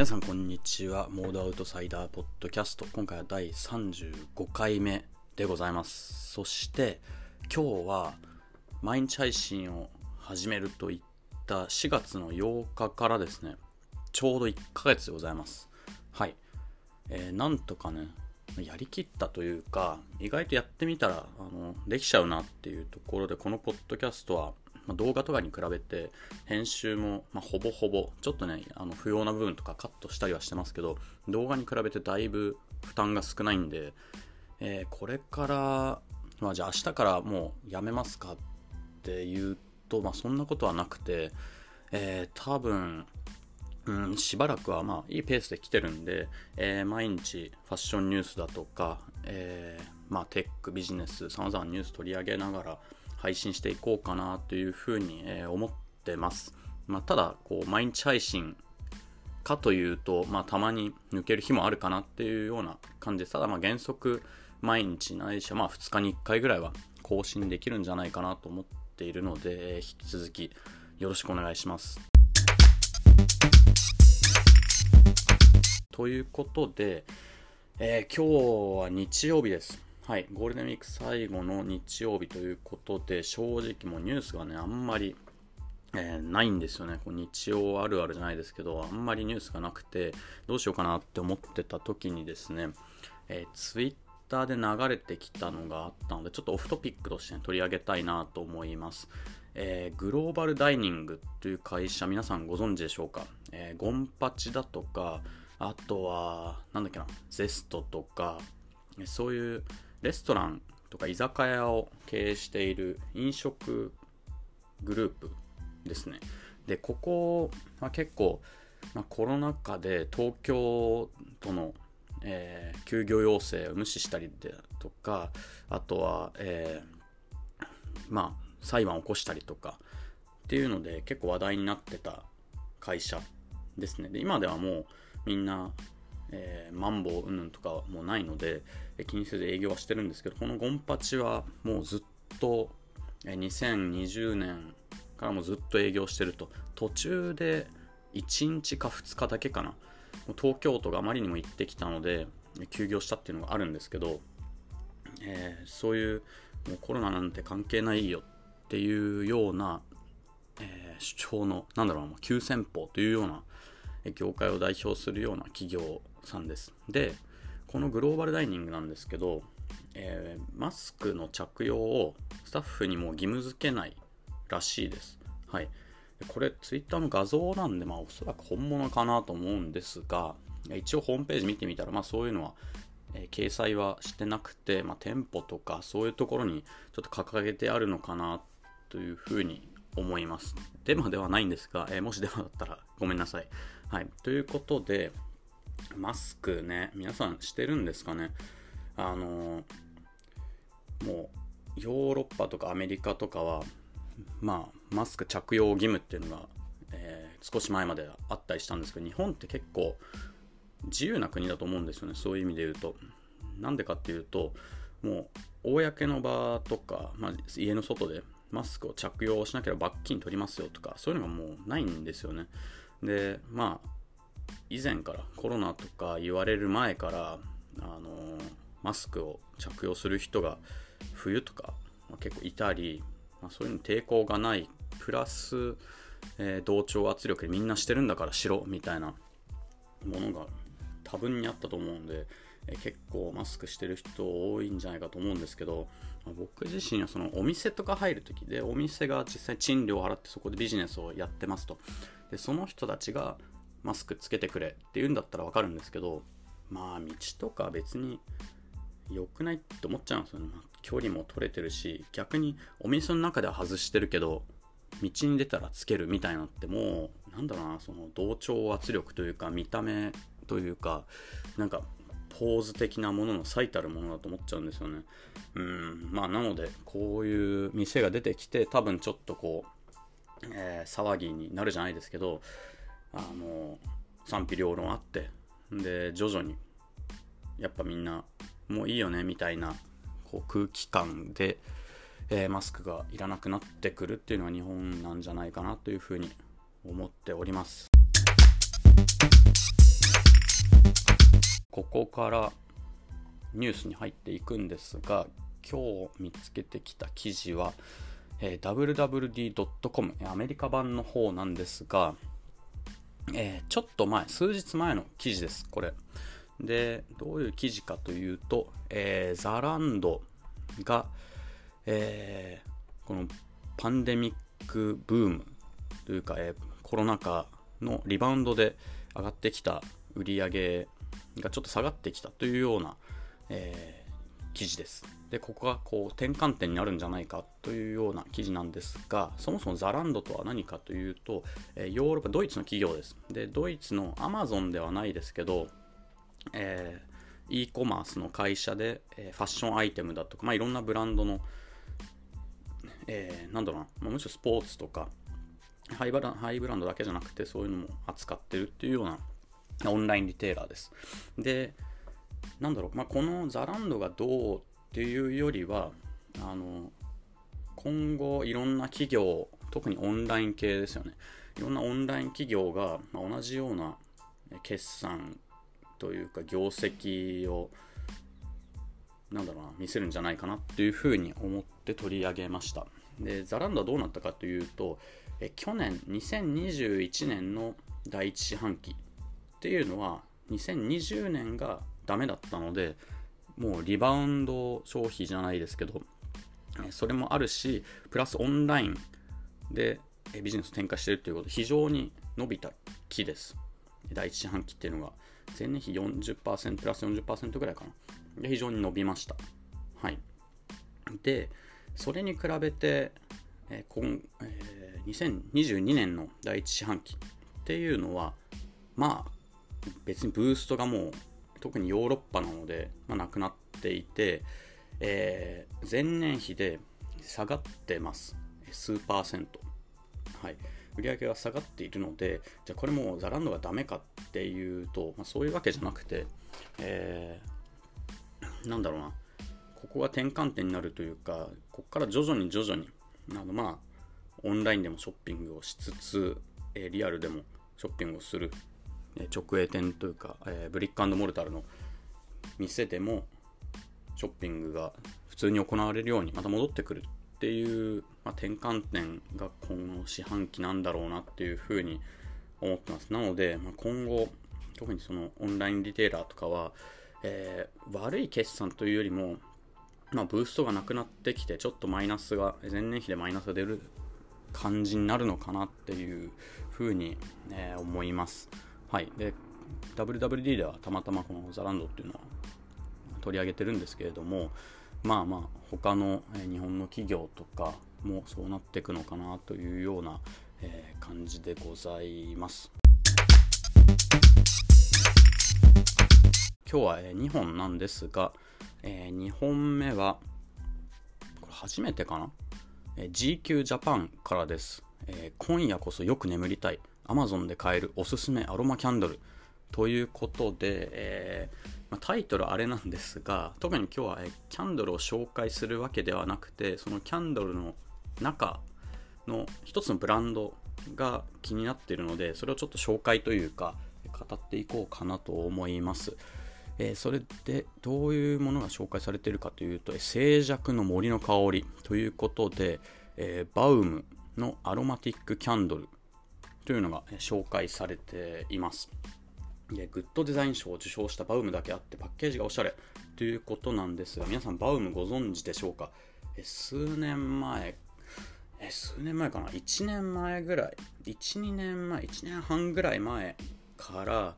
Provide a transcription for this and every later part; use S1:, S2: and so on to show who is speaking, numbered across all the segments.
S1: 皆さんこんにちは。モードアウトサイダーポッドキャスト。今回は第35回目でございます。そして今日は毎日配信を始めると言った4月の8日からですね。ちょうど1ヶ月でございます。はい、えー、なんとかねやりきったというか意外とやってみたらあのできちゃうなっていうところでこのポッドキャストはま、動画とかに比べて編集も、ま、ほぼほぼちょっとねあの不要な部分とかカットしたりはしてますけど動画に比べてだいぶ負担が少ないんで、えー、これから、まあ、じゃあ明日からもうやめますかっていうと、まあ、そんなことはなくて、えー、多分うん、しばらくはまあいいペースで来てるんで、えー、毎日ファッションニュースだとか、えー、まあ、テックビジネスさまざまニュース取り上げながら、配信していこうかなというふうに、思ってます。まあ、ただ、こう、毎日配信かというと、まあ、たまに抜ける日もあるかなっていうような感じで。ただ、まあ、原則、毎日ないしは、まあ、2日に1回ぐらいは更新できるんじゃないかなと思っているので、引き続きよろしくお願いします。ということで、えー、今日は日曜日です。はい、ゴールデンウィーク最後の日曜日ということで、正直もうニュースがね、あんまり、えー、ないんですよね。こう日曜あるあるじゃないですけど、あんまりニュースがなくて、どうしようかなって思ってた時にですね、えー、ツイッターで流れてきたのがあったので、ちょっとオフトピックとして、ね、取り上げたいなと思います。えー、グローバルダイニングという会社、皆さんご存知でしょうか、えー、ゴンパチだとか、あとは、なんだっけな、ゼストとか、そういうレストランとか居酒屋を経営している飲食グループですね。で、ここは結構、まあ、コロナ禍で東京都の、えー、休業要請を無視したりでとか、あとは、えー、まあ、裁判を起こしたりとかっていうので結構話題になってた会社ですね。で、今ではもうみんなえー、マンボウうんとかもないので、え気にせず営業はしてるんですけど、このゴンパチはもうずっと、え2020年からもずっと営業してると。途中で1日か2日だけかな。東京都があまりにも行ってきたので、休業したっていうのがあるんですけど、えー、そういうもうコロナなんて関係ないよっていうような、えー、主張の、なんだろうな、急先鋒というような業界を代表するような企業さんです。で、このグローバルダイニングなんですけど、えー、マスクの着用をスタッフにも義務付けないらしいです。はい。これ、ツイッターの画像なんで、まあ、おそらく本物かなと思うんですが、一応ホームページ見てみたら、まあ、そういうのは、えー、掲載はしてなくて、まあ、店舗とかそういうところにちょっと掲げてあるのかなというふうに思います。デマではないんですが、えー、もしデマだったらごめんなさい。はい。ということで、マスクね、皆さんしてるんですかね？あのもう、ヨーロッパとかアメリカとかは、まあ、マスク着用義務っていうのが、えー、少し前まであったりしたんですけど、日本って結構自由な国だと思うんですよね、そういう意味で言うと。なんでかっていうと、もう、公の場とか、まあ、家の外でマスクを着用しなければ罰金取りますよとか、そういうのがもうないんですよね。で、まあ、以前からコロナとか言われる前からあのマスクを着用する人が冬とか、まあ、結構いたり、まあ、そういうの抵抗がないプラス、えー、同調圧力でみんなしてるんだからしろみたいなものが多分にあったと思うんで、えー、結構マスクしてる人多いんじゃないかと思うんですけど、まあ、僕自身はそのお店とか入る時でお店が実際賃料を払ってそこでビジネスをやってますと。でその人たちがマスクつけてくれって言うんだったらわかるんですけど、まあ道とか別に良くないって思っちゃうんですよね。距離も取れてるし、逆にお店の中では外してるけど、道に出たらつけるみたいなってもう、なんだろうな、その同調圧力というか、見た目というか、なんか、ポーズ的なものの最たるものだと思っちゃうんですよね。うん、まあなので、こういう店が出てきて、多分ちょっとこう、えー、騒ぎになるじゃないですけど、あの賛否両論あってで徐々にやっぱみんなもういいよねみたいなこう空気感で、えー、マスクがいらなくなってくるっていうのは日本なんじゃないかなというふうに思っております。ここからニュースに入っていくんですが今日見つけてきた記事は、えー、wwd.com アメリカ版の方なんですが、えー、ちょっと前数日前の記事ですこれでどういう記事かというと、えー、ザランドが、えー、このパンデミックブームというか、えー、コロナ禍のリバウンドで上がってきた売り上げがちょっと下がってきたというような、えー、記事です。で、ここがこう転換点になるんじゃないかというような記事なんですが、そもそもザランドとは何かというと、ヨーロッパ、ドイツの企業です。で、ドイツのアマゾンではないですけど、えー、e コマースの会社で、え、ファッションアイテムだとか、まあ、いろんなブランドの、えー、なんだろうな、まあ、むしろスポーツとかハイブラ、ハイブランドだけじゃなくて、そういうのも扱ってるっていうようなオンラインリテーラーです。で、なんだろう、まあ、このザランドがどうっていうよりは、あの、今後いろんな企業、特にオンライン系ですよね。いろんなオンライン企業が同じような決算というか業績をなんだろうな見せるんじゃないかなっていうふうに思って取り上げましたでザランドはどうなったかというとえ去年2021年の第一四半期っていうのは2020年がダメだったのでもうリバウンド消費じゃないですけどそれもあるしプラスオンラインでビジネスを展開しているということで非常に伸びた期です。第一四半期っていうのが。前年比40%プラス40%ぐらいかな。で非常に伸びました。はい。でそれに比べて、えー今えー、2022年の第一四半期っていうのはまあ別にブーストがもう特にヨーロッパなので、まあ、なくなっていて、えー、前年比で下がってます。数パーセント。はい。売上が下がっているのでじゃあこれもザランドがダメかっていうと、まあ、そういうわけじゃなくて、えー、なんだろうな。ここが転換点になるというかここから徐々に徐々にあのまあオンラインでもショッピングをしつつ、えリアルでもショッピングをする。直営店というか、えー、ブリックモルタルの店でもショッピングが普通に行われるようにまた戻ってくるっていう、まあ、転換点が今後四半期なんだろうなっていうふうに思ってます。なので、まあ、今後、特にそのオンラインリテーラーとかは、えー、悪い決算というよりも、まあ、ブーストがなくなってきて、ちょっとマイナスが、前年比でマイナスが出る感じになるのかなっていうふうに、えー、思います。はい。で、WWD ではたまたまこのザランドっていうのは取り上げてるんですけれども、まあまあ、他の日本の企業とかもそうなっていくのかなというような、えー、感じでございます。今日は、2本なんですが、えー、2本目は、これ初めてかな、えー、GQ ジャパンからです、えー、今夜こそよく眠りたい。Amazon で買えるおすすめアロマキャンドルということで、えー、まあ、タイトルあれなんですが特に今日は、えキャンドルを紹介するわけではなくてそのキャンドルの中の一つのブランドが気になっているのでそれをちょっと紹介というか語っていこうかなと思います。えー、それでどういうものが紹介されているかというと静寂の森の香りということで、えー、バウムのアロマティックキャンドルというのが紹介されています。グッドデザイン賞を受賞したバウムだけあってパッケージがおしゃれということなんですが皆さんバウムご存知でしょうか？数年前数年前かな？1年前ぐらい。12年前1年半ぐらい前から、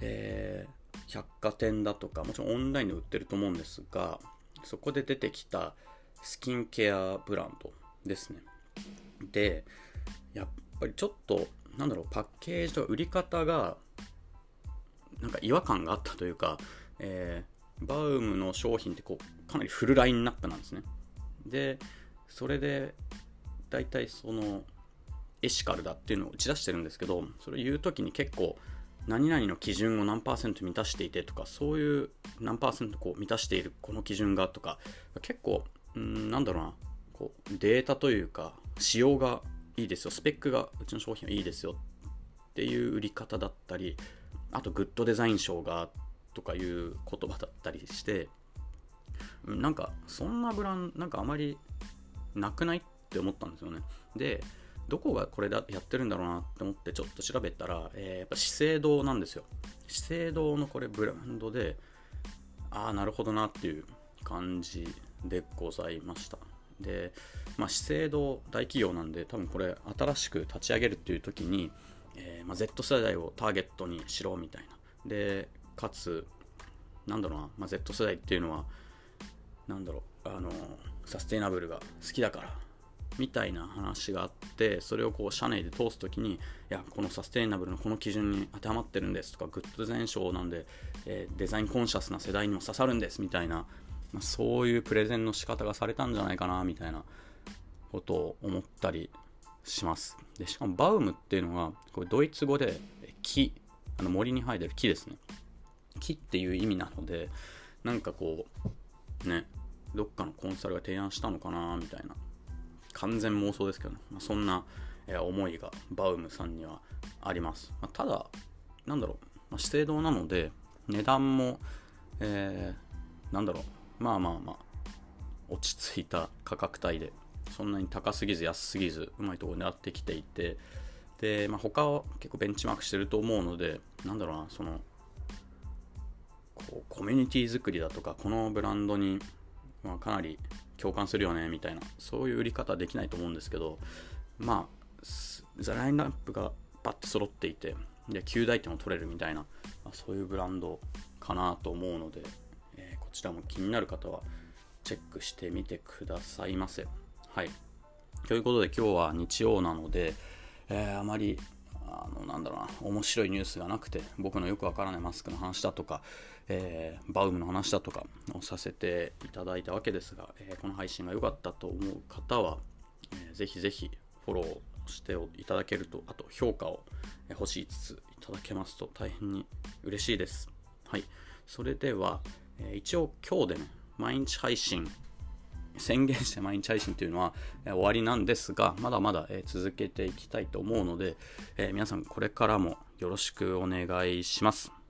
S1: えー、百貨店だとかもちろんオンラインで売ってると思うんですがそこで出てきたスキンケアブランドですね。でやっぱりちょっとなんだろうパッケージとか売り方がなんか違和感があったというか、えー、バウムの商品ってこうかなりフルラインナップなんですね。でそれで大体そのエシカルだっていうのを打ち出してるんですけどそれを言う時に結構何々の基準を何パーセント満たしていてとかそういう何パーセントこう満たしているこの基準がとか結構うんなんだろうなこうデータというか仕様がいいですよ。スペックがうちの商品はいいですよっていう売り方だったりあとグッドデザイン賞がとかいう言葉だったりしてなんかそんなブランドなんかあまりなくないって思ったんですよね。でどこがこれだやってるんだろうなって思ってちょっと調べたら、えー、やっぱ資生堂なんですよ。資生堂のこれブランドでああなるほどなっていう感じでございました。で、まあ、資生堂大企業なんで多分これ新しく立ち上げるっていう時に、えー、まあ、Z 世代をターゲットにしろみたいな。でかつなんだろうな、まあ、Z 世代っていうのはなんだろうあのサステイナブルが好きだからみたいな話があってそれをこう社内で通す時にいやこのサステイナブルのこの基準に当てはまってるんですとかグッド前哨なんで、えー、デザインコンシャスな世代にも刺さるんですみたいな、そういうプレゼンの仕方がされたんじゃないかなみたいなことを思ったりします。でしかもバウムっていうのはこれドイツ語で木あの森に生えてる木ですね。木っていう意味なのでなんかこうねどっかのコンサルが提案したのかなみたいな。完全妄想ですけどね、まあ、そんな、思いがバウムさんにはあります、まあ、ただなんだろう、まあ、資生堂なので値段も、えー、なんだろう。まあまあまあ落ち着いた価格帯でそんなに高すぎず安すぎずうまいところ狙ってきていてで、まあ、他は結構ベンチマークしてると思うのでなんだろうなそのこうコミュニティ作りだとかこのブランドに、まあ、かなり共感するよねみたいなそういう売り方はできないと思うんですけどまあザラインナップがバッと揃っていてで9台点を取れるみたいな、まあ、そういうブランドかなと思うので、ちらも気になる方はチェックしてみてくださいませ。はい。ということで今日は日曜なので、えー、あまりあのなんだろうな面白いニュースがなくて僕のよくわからないマスクの話だとか、えー、バウムの話だとかをさせていただいたわけですが、えー、この配信が良かったと思う方は、えー、ぜひぜひフォローしていただけるとあと評価を星5ついただけますと大変に嬉しいです。はい。それでは、え一応今日でね毎日配信宣言して毎日配信というのは、え終わりなんですが、まだまだ、え続けていきたいと思うので、え皆さんこれからもよろしくお願いします。